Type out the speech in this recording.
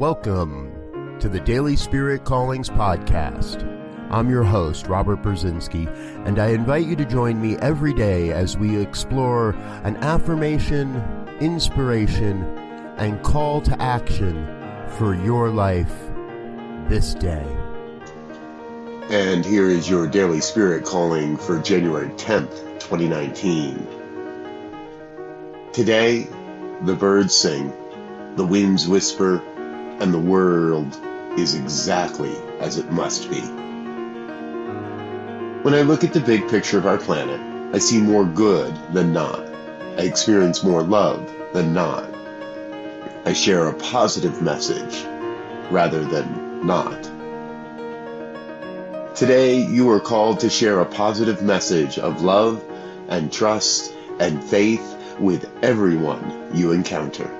Welcome to the Daily Spirit Callings Podcast. I'm your host, Robert Brzezinski, and I invite you to join me every day as we explore an affirmation, inspiration, and call to action for your life this day. And here is your daily spirit calling for January 10th, 2019. Today, the birds sing, the winds whisper, and the world is exactly as it must be. When I look at the big picture of our planet, I see more good than not. I experience more love than not. I share a positive message rather than not. Today, you are called to share a positive message of love and trust and faith with everyone you encounter.